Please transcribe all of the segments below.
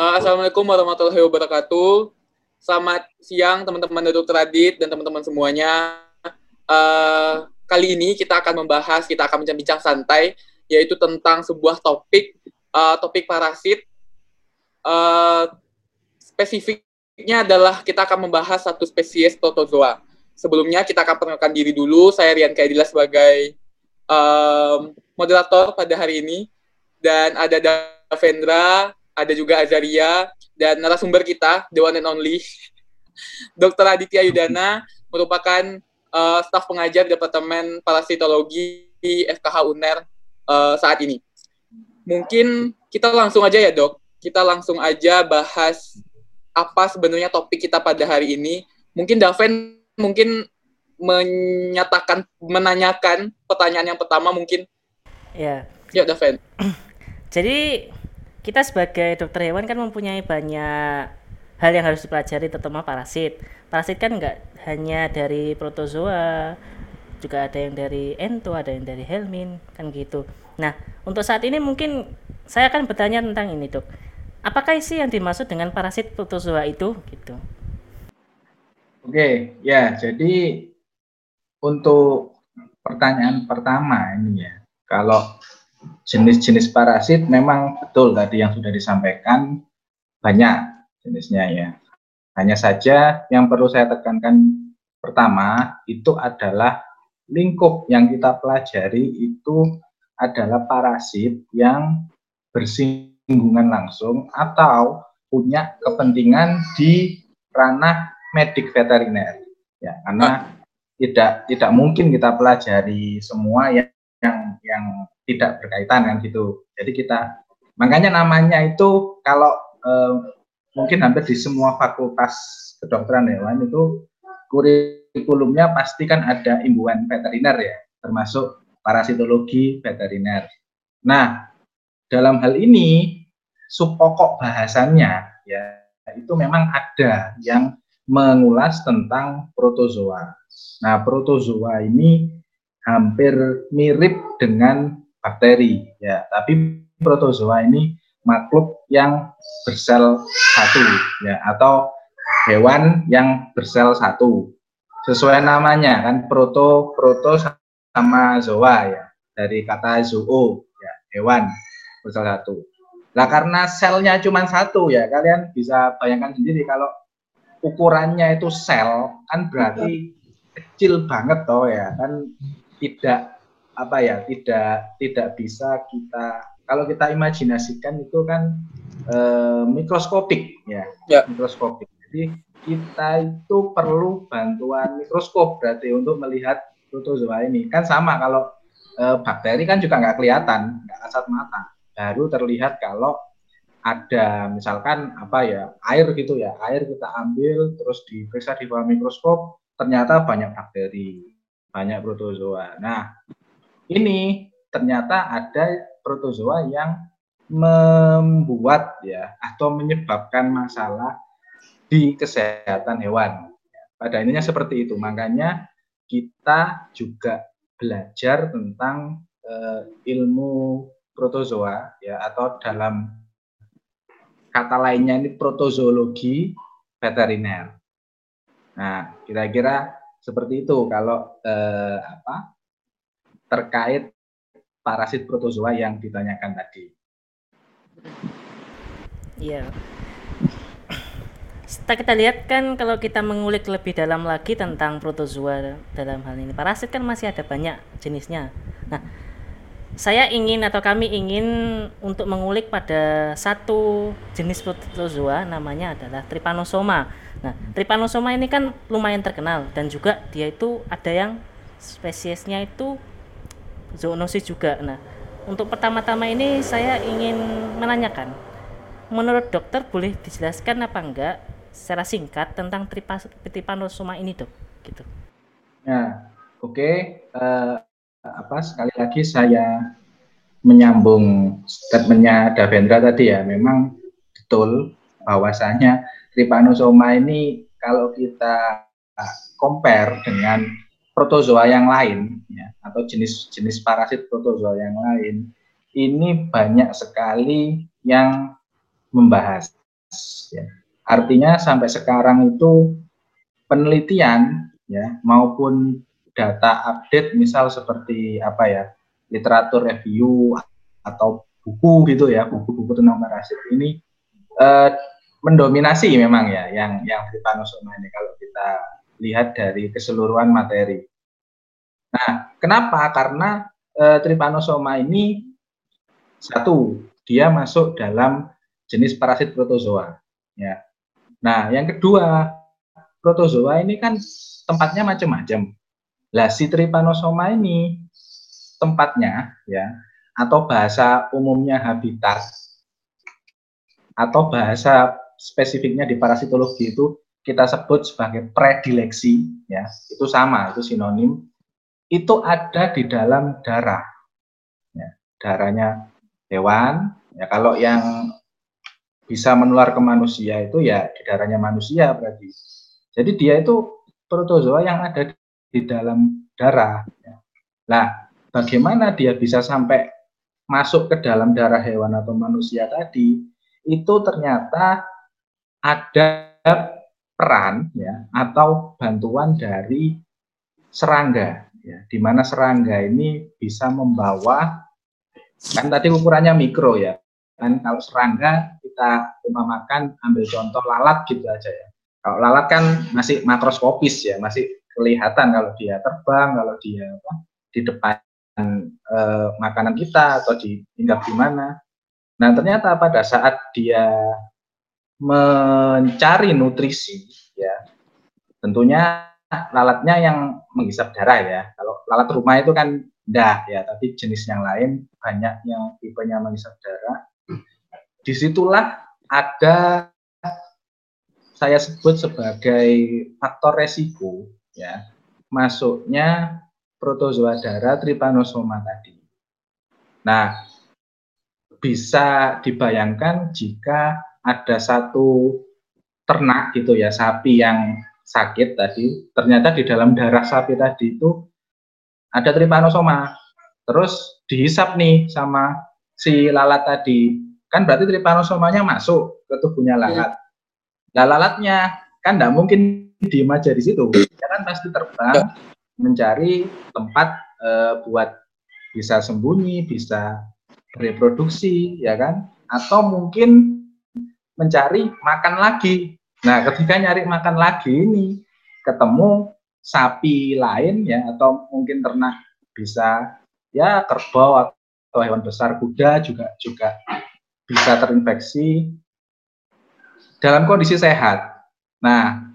Uh, Assalamualaikum warahmatullahi wabarakatuh. Selamat siang teman-teman Dr. Radit dan teman-teman semuanya. Uh, kali ini kita akan membahas, kita akan bincang-bincang santai, yaitu tentang sebuah topik, uh, topik parasit. Uh, spesifiknya adalah kita akan membahas satu spesies protozoa. Sebelumnya kita akan perkenalkan diri dulu. Saya Rian Kaidila sebagai um, moderator pada hari ini. Dan ada Davendra, ada juga Azaria, dan narasumber kita, the one and only, Dr. Aditya Yudana, merupakan uh, staf pengajar Departemen Parasitologi di FKH UNER uh, saat ini. Mungkin kita langsung aja ya dok, kita langsung aja bahas apa sebenarnya topik kita pada hari ini. Mungkin Daven mungkin menyatakan, menanyakan pertanyaan yang pertama mungkin. Ya. Ya, Daven. Jadi kita sebagai dokter hewan kan mempunyai banyak hal yang harus dipelajari terutama parasit. Parasit kan nggak hanya dari protozoa, juga ada yang dari ento, ada yang dari helmin, kan gitu. Nah, untuk saat ini mungkin saya akan bertanya tentang ini, Dok. Apakah isi yang dimaksud dengan parasit protozoa itu gitu? Oke, ya. Jadi untuk pertanyaan pertama ini ya, kalau jenis-jenis parasit memang betul tadi yang sudah disampaikan. Banyak jenisnya ya. Hanya saja yang perlu saya tekankan pertama itu adalah lingkup yang kita pelajari itu adalah parasit yang bersinggungan langsung atau punya kepentingan di ranah medik veteriner. Ya karena tidak tidak mungkin kita pelajari semua yang tidak berkaitan kan gitu. Jadi kita makanya namanya itu kalau eh, mungkin hampir di semua fakultas kedokteran hewan itu kurikulumnya pasti kan ada imbuhan veteriner ya, termasuk parasitologi veteriner. Nah, dalam hal ini subpokok bahasannya ya itu memang ada yang mengulas tentang protozoa. Nah, protozoa ini hampir mirip dengan bakteri. Ya tapi protozoa ini makhluk yang bersel satu ya atau hewan yang bersel satu. Sesuai namanya kan proto proto sama zoa ya dari kata zoo ya hewan bersel satu. Lah karena selnya cuma satu ya kalian bisa bayangkan sendiri kalau ukurannya itu sel kan berarti kecil banget toh ya kan tidak apa ya tidak tidak bisa kita kalau kita imajinasikan itu kan e, mikroskopik ya, ya. mikroskopik. Jadi kita itu perlu bantuan mikroskop berarti untuk melihat protozoa ini. Kan sama kalau e, bakteri kan juga nggak kelihatan nggak kasat mata. Baru terlihat kalau ada misalkan apa ya air gitu ya air kita ambil terus diperiksa di bawah mikroskop ternyata banyak bakteri banyak protozoa. Nah ini ternyata ada protozoa yang membuat ya atau menyebabkan masalah di kesehatan hewan. Pada ininya seperti itu. Makanya kita juga belajar tentang uh, ilmu protozoa ya atau dalam kata lainnya ini protozoologi veteriner. Nah, kira-kira seperti itu kalau eh, apa terkait parasit protozoa yang ditanyakan tadi. Iya. Setelah kita lihat kan kalau kita mengulik lebih dalam lagi tentang protozoa dalam hal ini parasit kan masih ada banyak jenisnya. Nah, saya ingin atau kami ingin untuk mengulik pada satu jenis protozoa namanya adalah Trypanosoma. Nah, Trypanosoma ini kan lumayan terkenal dan juga dia itu ada yang spesiesnya itu zoonosis juga. Nah, untuk pertama-tama ini saya ingin menanyakan, menurut dokter boleh dijelaskan apa enggak secara singkat tentang trypanosoma ini dok? Gitu. Nah, oke. Okay. Uh, eh, apa sekali lagi saya menyambung statementnya Davendra tadi ya, memang betul bahwasanya trypanosoma ini kalau kita compare dengan protozoa yang lain atau jenis-jenis parasit protozoa yang lain ini banyak sekali yang membahas ya. Artinya sampai sekarang itu penelitian ya maupun data update misal seperti apa ya literatur review atau buku gitu ya buku-buku tentang parasit ini eh, mendominasi memang ya yang yang ini kalau kita lihat dari keseluruhan materi. Nah, kenapa? Karena eh, trypanosoma ini satu dia masuk dalam jenis parasit protozoa ya. Nah, yang kedua protozoa ini kan tempatnya macam-macam. Lah si trypanosoma ini tempatnya ya atau bahasa umumnya habitat atau bahasa spesifiknya di parasitologi itu kita sebut sebagai predileksi ya itu sama itu sinonim itu ada di dalam darah ya, darahnya hewan ya kalau yang bisa menular ke manusia itu ya di darahnya manusia berarti jadi dia itu protozoa yang ada di dalam darah. Ya. Nah, bagaimana dia bisa sampai masuk ke dalam darah hewan atau manusia tadi? Itu ternyata ada peran ya atau bantuan dari serangga ya di mana serangga ini bisa membawa kan tadi ukurannya mikro ya kan kalau serangga kita umpamakan ambil contoh lalat gitu aja ya kalau lalat kan masih makroskopis ya, masih kelihatan kalau dia terbang, kalau dia apa, di depan e, makanan kita atau di hinggap di mana. Nah ternyata pada saat dia mencari nutrisi, ya tentunya lalatnya yang menghisap darah ya. Kalau lalat rumah itu kan enggak ya, tapi jenis yang lain banyak yang tipenya menghisap darah. Di situlah ada saya sebut sebagai faktor resiko ya masuknya protozoa darah trypanosoma tadi. Nah, bisa dibayangkan jika ada satu ternak gitu ya, sapi yang sakit tadi, ternyata di dalam darah sapi tadi itu ada trypanosoma. Terus dihisap nih sama si lalat tadi. Kan berarti trypanosomanya masuk ke tubuhnya lalat. Nah lalatnya kan tidak mungkin diem aja di situ, dia kan pasti terbang mencari tempat e, buat bisa sembunyi, bisa reproduksi, ya kan? Atau mungkin mencari makan lagi. Nah, ketika nyari makan lagi ini ketemu sapi lain ya atau mungkin ternak bisa ya kerbau atau hewan besar kuda juga juga bisa terinfeksi dalam kondisi sehat. Nah,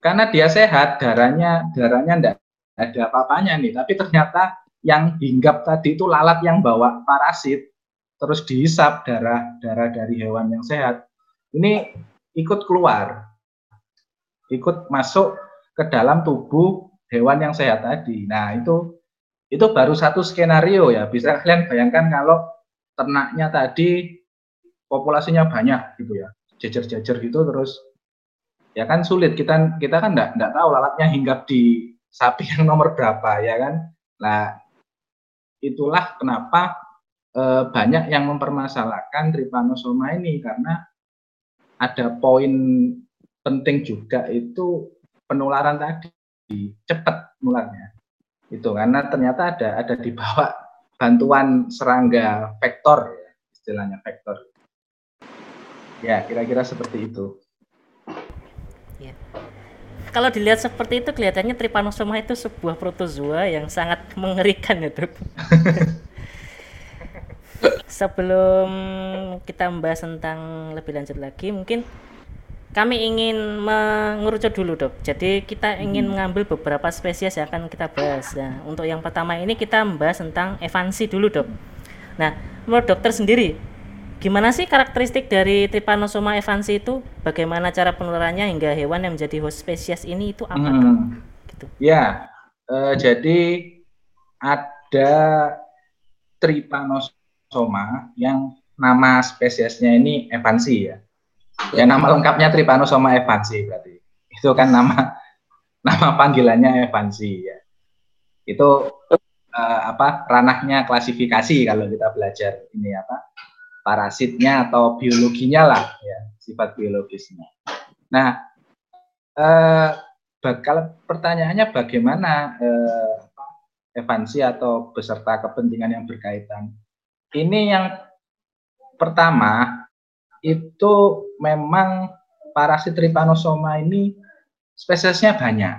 karena dia sehat, darahnya darahnya enggak ada apa-apanya nih, tapi ternyata yang hinggap tadi itu lalat yang bawa parasit, terus dihisap darah darah dari hewan yang sehat. Ini ikut keluar, ikut masuk ke dalam tubuh hewan yang sehat tadi. Nah, itu itu baru satu skenario ya. Bisa kalian bayangkan kalau ternaknya tadi populasinya banyak gitu ya. Jejer-jejer gitu terus. Ya kan sulit. Kita kita kan enggak enggak tahu lalatnya hinggap di sapi yang nomor berapa ya kan? Nah itulah kenapa e, banyak yang mempermasalahkan trypanosoma ini karena ada poin penting juga itu penularan tadi cepat nularnya itu karena ternyata ada ada di bawah bantuan serangga vektor ya istilahnya vektor Ya, kira-kira seperti itu. Ya. Kalau dilihat seperti itu kelihatannya Trypanosoma itu sebuah protozoa yang sangat mengerikan ya, Dok. Sebelum kita membahas tentang lebih lanjut lagi, mungkin kami ingin mengerucut dulu dok. Jadi kita ingin hmm. mengambil beberapa spesies yang akan kita bahas. Nah, untuk yang pertama ini kita membahas tentang evansi dulu dok. Nah, menurut dokter sendiri, Gimana sih karakteristik dari Trypanosoma evansi itu? Bagaimana cara penularannya hingga hewan yang menjadi host spesies ini itu apa? Hmm. Gitu. Ya, uh, jadi ada Trypanosoma yang nama spesiesnya ini evansi ya. Ya nama lengkapnya Trypanosoma evansi berarti. Itu kan nama nama panggilannya evansi ya. Itu uh, apa ranahnya klasifikasi kalau kita belajar ini apa parasitnya atau biologinya lah ya sifat biologisnya. Nah, eh, kalau pertanyaannya bagaimana eh, evansi atau beserta kepentingan yang berkaitan. Ini yang pertama itu memang parasit trypanosoma ini spesiesnya banyak.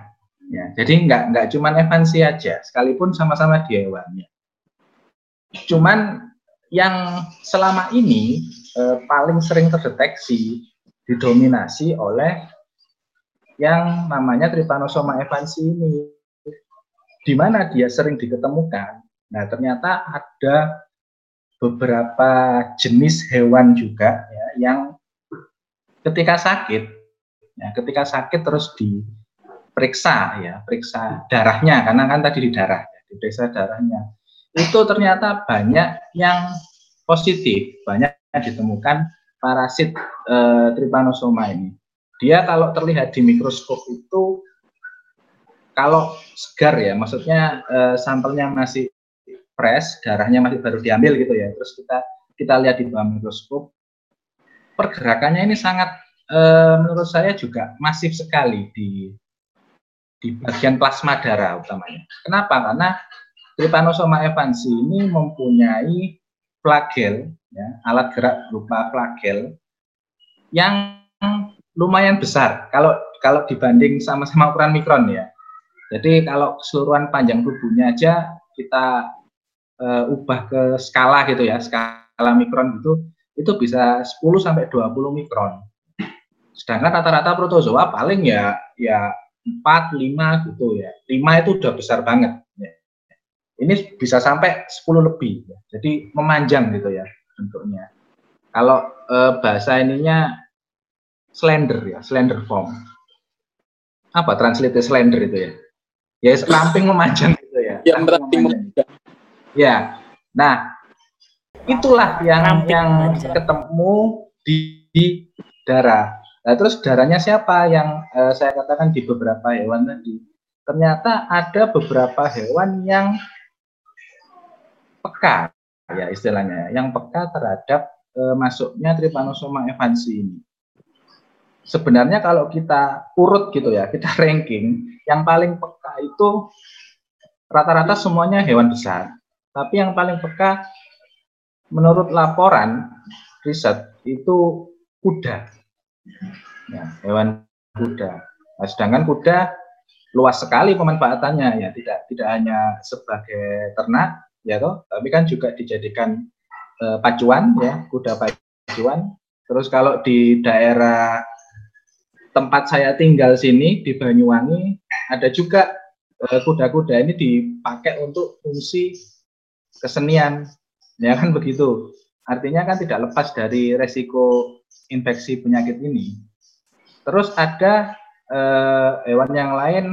Ya, jadi nggak nggak cuma evansi aja, sekalipun sama-sama di hewannya. Cuman yang selama ini eh, paling sering terdeteksi didominasi oleh yang namanya Trypanosoma evansi ini di mana dia sering diketemukan. Nah, ternyata ada beberapa jenis hewan juga ya, yang ketika sakit, ya, ketika sakit terus diperiksa ya, periksa darahnya karena kan tadi di darah, ya, diperiksa darahnya. Itu ternyata banyak yang positif, banyak yang ditemukan parasit e, trypanosoma ini. Dia kalau terlihat di mikroskop itu kalau segar ya, maksudnya e, sampelnya masih fresh, darahnya masih baru diambil gitu ya. Terus kita kita lihat di bawah mikroskop, pergerakannya ini sangat e, menurut saya juga masif sekali di di bagian plasma darah utamanya. Kenapa? Karena Trypanosoma evansi ini mempunyai flagel, ya, alat gerak berupa flagel yang lumayan besar. Kalau kalau dibanding sama-sama ukuran mikron ya, jadi kalau keseluruhan panjang tubuhnya aja kita uh, ubah ke skala gitu ya, skala mikron gitu, itu bisa 10 sampai 20 mikron. Sedangkan rata-rata protozoa paling ya ya 4, 5 gitu ya. 5 itu udah besar banget. Ya. Ini bisa sampai 10 lebih. Ya. Jadi memanjang gitu ya bentuknya. Kalau eh, bahasa ininya slender ya, slender form. Apa translate slender itu ya? ya ramping memanjang gitu ya yang ramping memanjang ya. Nah itulah yang ramping yang memanjang. ketemu di, di darah. Nah terus darahnya siapa? Yang uh, saya katakan di beberapa hewan tadi. Ternyata ada beberapa hewan yang peka ya istilahnya. Yang peka terhadap uh, masuknya Trypanosoma evansi ini. Sebenarnya kalau kita urut gitu ya, kita ranking, yang paling peka itu rata-rata semuanya hewan besar. Tapi yang paling peka menurut laporan riset itu kuda. Ya, hewan kuda. Nah, sedangkan kuda luas sekali pemanfaatannya ya, tidak tidak hanya sebagai ternak ya toh, tapi kan juga dijadikan eh, pacuan ya, kuda pacuan. Terus kalau di daerah tempat saya tinggal sini di Banyuwangi ada juga eh, kuda-kuda ini dipakai untuk fungsi kesenian. Ya kan begitu. Artinya kan tidak lepas dari resiko infeksi penyakit ini. Terus ada eh, hewan yang lain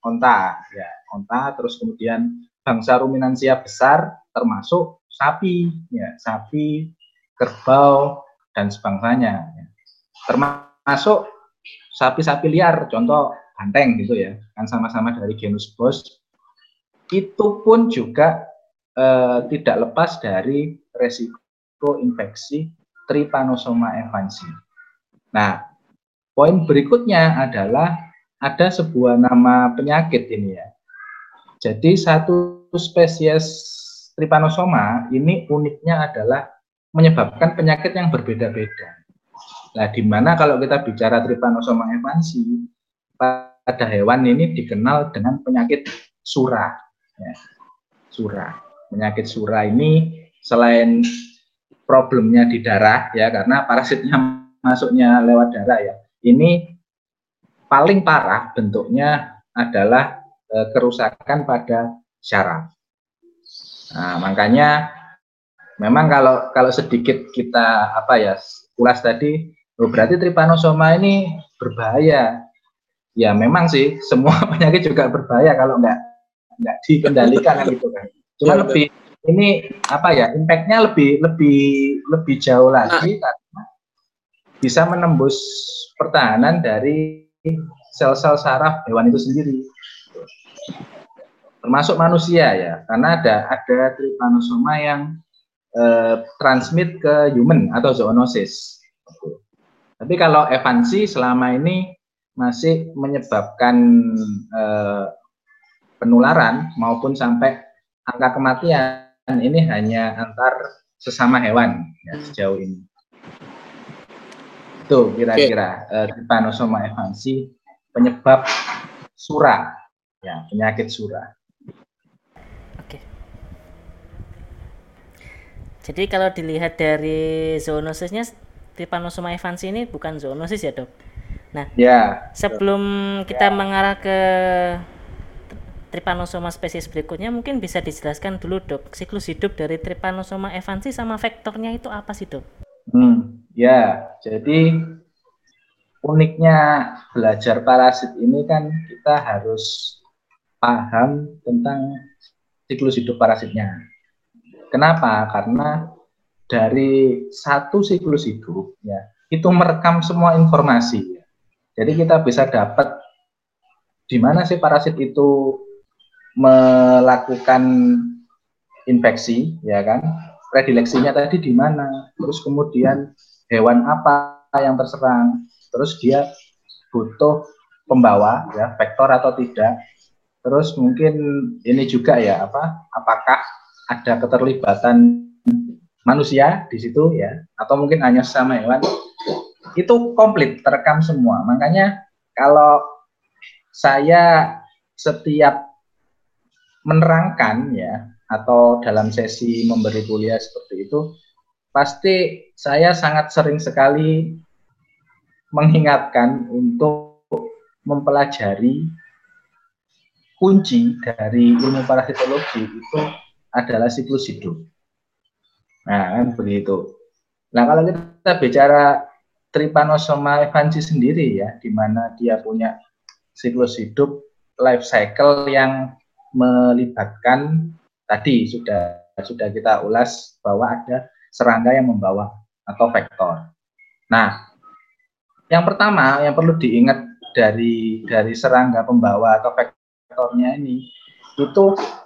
onta. Ya onta terus kemudian bangsa ruminansia besar termasuk sapi. Ya sapi kerbau dan sebangsanya. Ya. termasuk sapi-sapi liar, contoh banteng gitu ya, kan sama-sama dari genus Bos, itu pun juga eh, tidak lepas dari resiko infeksi Trypanosoma evansi. Nah, poin berikutnya adalah ada sebuah nama penyakit ini ya. Jadi satu spesies Trypanosoma ini uniknya adalah menyebabkan penyakit yang berbeda-beda. Nah, di mana kalau kita bicara Trypanosoma evansi, pada hewan ini dikenal dengan penyakit surah. Ya. Surah. Penyakit surah ini selain problemnya di darah, ya karena parasitnya masuknya lewat darah ya. Ini paling parah bentuknya adalah e, kerusakan pada syaraf. Nah, makanya memang kalau kalau sedikit kita apa ya ulas tadi Oh, berarti trypanosoma ini berbahaya. Ya memang sih semua penyakit juga berbahaya kalau nggak nggak dikendalikan kan gitu kan. Cuma ya, lebih ini apa ya impactnya lebih lebih lebih jauh lagi nah. karena bisa menembus pertahanan dari sel-sel saraf hewan itu sendiri. Termasuk manusia ya karena ada ada trypanosoma yang eh, transmit ke human atau zoonosis. Tapi kalau evansi selama ini masih menyebabkan eh, penularan maupun sampai angka kematian ini hanya antar sesama hewan ya, sejauh ini. Itu kira-kira okay. uh, Trypanosoma evansi penyebab surah, ya penyakit surah. Oke. Jadi kalau dilihat dari zoonosisnya Trypanosoma evansi ini bukan zoonosis ya dok? Nah, ya. Sebelum kita ya. mengarah ke Trypanosoma spesies berikutnya mungkin bisa dijelaskan dulu dok siklus hidup dari Trypanosoma evansi sama vektornya itu apa sih dok? Hmm, ya, jadi uniknya belajar parasit ini kan kita harus paham tentang siklus hidup parasitnya. Kenapa? Karena dari satu siklus hidup ya itu merekam semua informasi. Jadi kita bisa dapat di mana sih parasit itu melakukan infeksi, ya kan? predileksinya tadi di mana, terus kemudian hewan apa yang terserang, terus dia butuh pembawa ya vektor atau tidak, terus mungkin ini juga ya apa, apakah ada keterlibatan manusia di situ ya, atau mungkin hanya sama hewan, itu komplit terekam semua. Makanya kalau saya setiap menerangkan ya atau dalam sesi memberi kuliah seperti itu, pasti saya sangat sering sekali mengingatkan untuk mempelajari kunci dari ilmu parasitologi itu adalah siklus hidup. Nah, kan begitu. Nah, kalau kita bicara Trypanosoma evansi sendiri ya, di mana dia punya siklus hidup life cycle yang melibatkan tadi sudah sudah kita ulas bahwa ada serangga yang membawa atau vektor. Nah, yang pertama yang perlu diingat dari dari serangga pembawa atau vektornya ini itu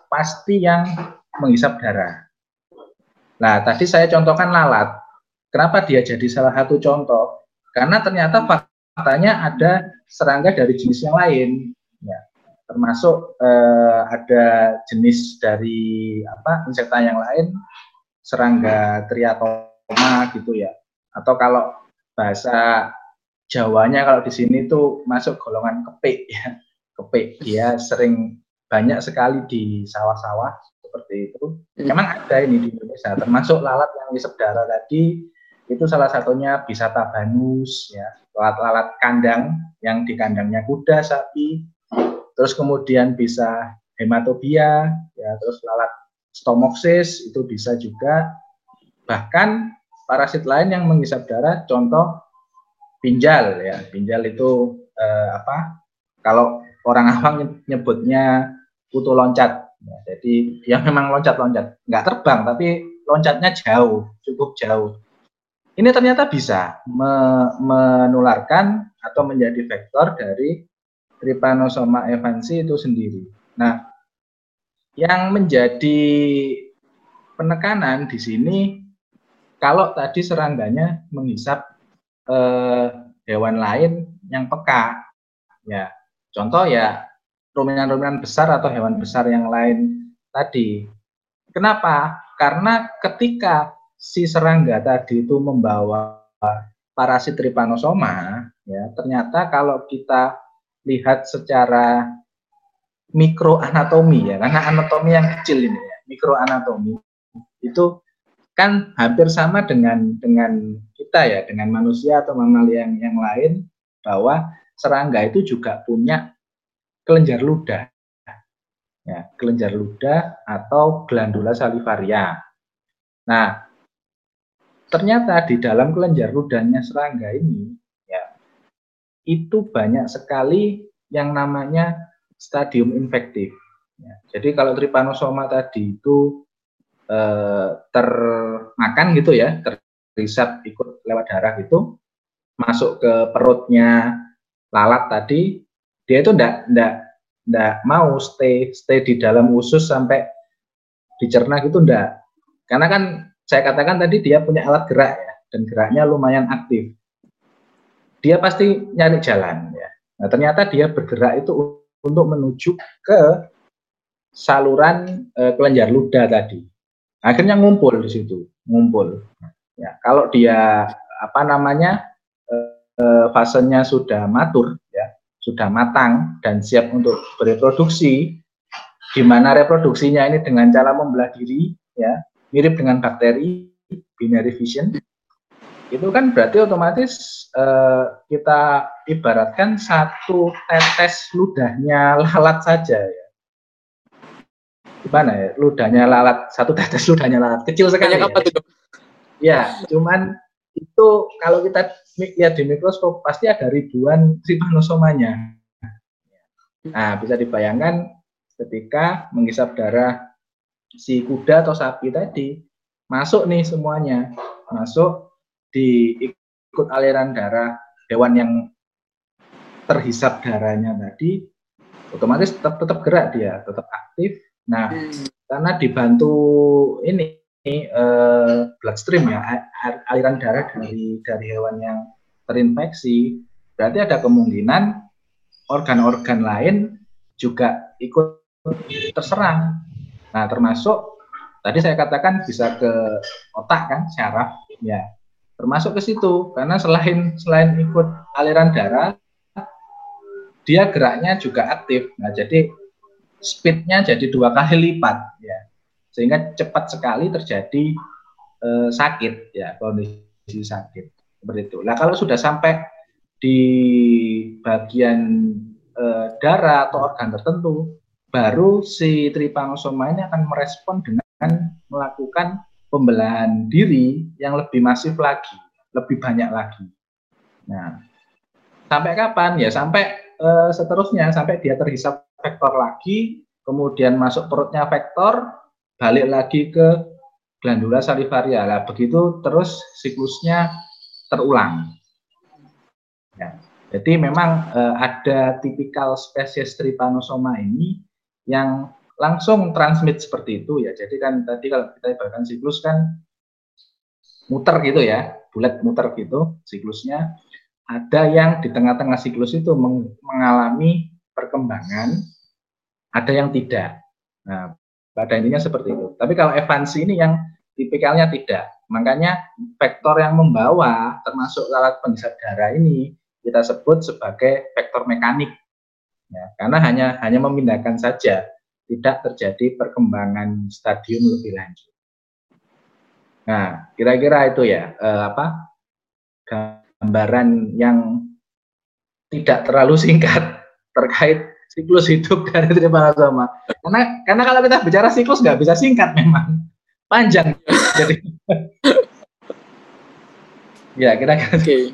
pasti yang menghisap darah. Nah, tadi saya contohkan lalat. Kenapa dia jadi salah satu contoh? Karena ternyata faktanya ada serangga dari jenis yang lain. Termasuk eh, ada jenis dari apa insekta yang lain serangga triatoma gitu ya. Atau kalau bahasa Jawanya kalau di sini tuh masuk golongan kepik ya. Kepik dia sering banyak sekali di sawah-sawah seperti itu. Hmm. memang ada ini di Indonesia termasuk lalat yang di darah tadi itu salah satunya bisa tabanus ya. Lalat-lalat kandang yang di kandangnya kuda sapi terus kemudian bisa hematobia, ya, terus lalat stomoksis itu bisa juga. Bahkan parasit lain yang menghisap darah, contoh pinjal ya, pinjal itu eh, apa? Kalau orang awam nyebutnya kutu loncat. Ya, jadi ya memang loncat-loncat, nggak terbang tapi loncatnya jauh, cukup jauh. Ini ternyata bisa me menularkan atau menjadi vektor dari Trypanosoma evansi itu sendiri. Nah, yang menjadi penekanan di sini kalau tadi serangganya menghisap eh, hewan lain yang peka, ya contoh ya ruminan-ruminan besar atau hewan besar yang lain tadi. Kenapa? Karena ketika si serangga tadi itu membawa parasit trypanosoma, ya ternyata kalau kita lihat secara mikroanatomi ya, karena anatomi yang kecil ini ya, mikroanatomi itu kan hampir sama dengan dengan kita ya, dengan manusia atau mamalia yang yang lain bahwa serangga itu juga punya kelenjar ludah. Ya, kelenjar ludah atau glandula salivaria. Nah, ternyata di dalam kelenjar ludahnya serangga ini itu banyak sekali yang namanya stadium infektif. Ya, jadi kalau trypanosoma tadi itu eh, termakan gitu ya, terhisap ikut lewat darah gitu, masuk ke perutnya lalat tadi, dia itu ndak ndak ndak mau stay stay di dalam usus sampai dicerna gitu ndak. Karena kan saya katakan tadi dia punya alat gerak ya, dan geraknya lumayan aktif. Dia pasti nyari jalan ya. Nah, ternyata dia bergerak itu untuk menuju ke saluran e, kelenjar ludah tadi. Akhirnya ngumpul di situ, ngumpul. Ya, kalau dia apa namanya e, fasenya sudah matur, ya, sudah matang dan siap untuk bereproduksi, di mana reproduksinya ini dengan cara membelah diri, ya, mirip dengan bakteri, binary fission, itu kan berarti otomatis uh, kita ibaratkan satu tetes ludahnya lalat saja ya. Gimana ya? Ludahnya lalat, satu tetes ludahnya lalat. Kecil sekali. Ya. Apa tuh? ya, cuman itu kalau kita lihat di mikroskop pasti ada ribuan trypanosomanya. Nah, bisa dibayangkan ketika menghisap darah si kuda atau sapi tadi masuk nih semuanya masuk diikut aliran darah hewan yang terhisap darahnya tadi otomatis tetap tetap gerak dia tetap aktif. Nah hmm. karena dibantu ini uh, bloodstream ya aliran darah dari dari hewan yang terinfeksi berarti ada kemungkinan organ-organ lain juga ikut terserang. Nah termasuk tadi saya katakan bisa ke otak kan syaraf ya termasuk ke situ karena selain selain ikut aliran darah dia geraknya juga aktif. Nah jadi speednya jadi dua kali lipat ya. Sehingga cepat sekali terjadi eh, sakit ya kondisi sakit. Seperti itu. Nah kalau sudah sampai di bagian eh, darah atau organ tertentu baru si tripanosoma ini akan merespon dengan melakukan pembelahan diri yang lebih masif lagi, lebih banyak lagi. Nah, sampai kapan? Ya sampai uh, seterusnya, sampai dia terhisap vektor lagi, kemudian masuk perutnya vektor, balik lagi ke glandula salivaria. Lah begitu terus siklusnya terulang. Ya. Jadi memang uh, ada tipikal spesies Trypanosoma ini yang langsung transmit seperti itu ya. Jadi kan tadi kalau kita ibaratkan siklus kan muter gitu ya, bulat muter gitu siklusnya. Ada yang di tengah-tengah siklus itu mengalami perkembangan, ada yang tidak. Nah, pada intinya seperti itu. Tapi kalau evansi ini yang tipikalnya tidak. Makanya vektor yang membawa termasuk alat penghisap darah ini kita sebut sebagai vektor mekanik. Ya, karena hanya hanya memindahkan saja tidak terjadi perkembangan stadium lebih lanjut. Nah, kira-kira itu ya eh, apa gambaran yang tidak terlalu singkat terkait siklus hidup dari sama. Karena karena kalau kita bicara siklus nggak bisa singkat memang panjang. Jadi ya kira-kira okay.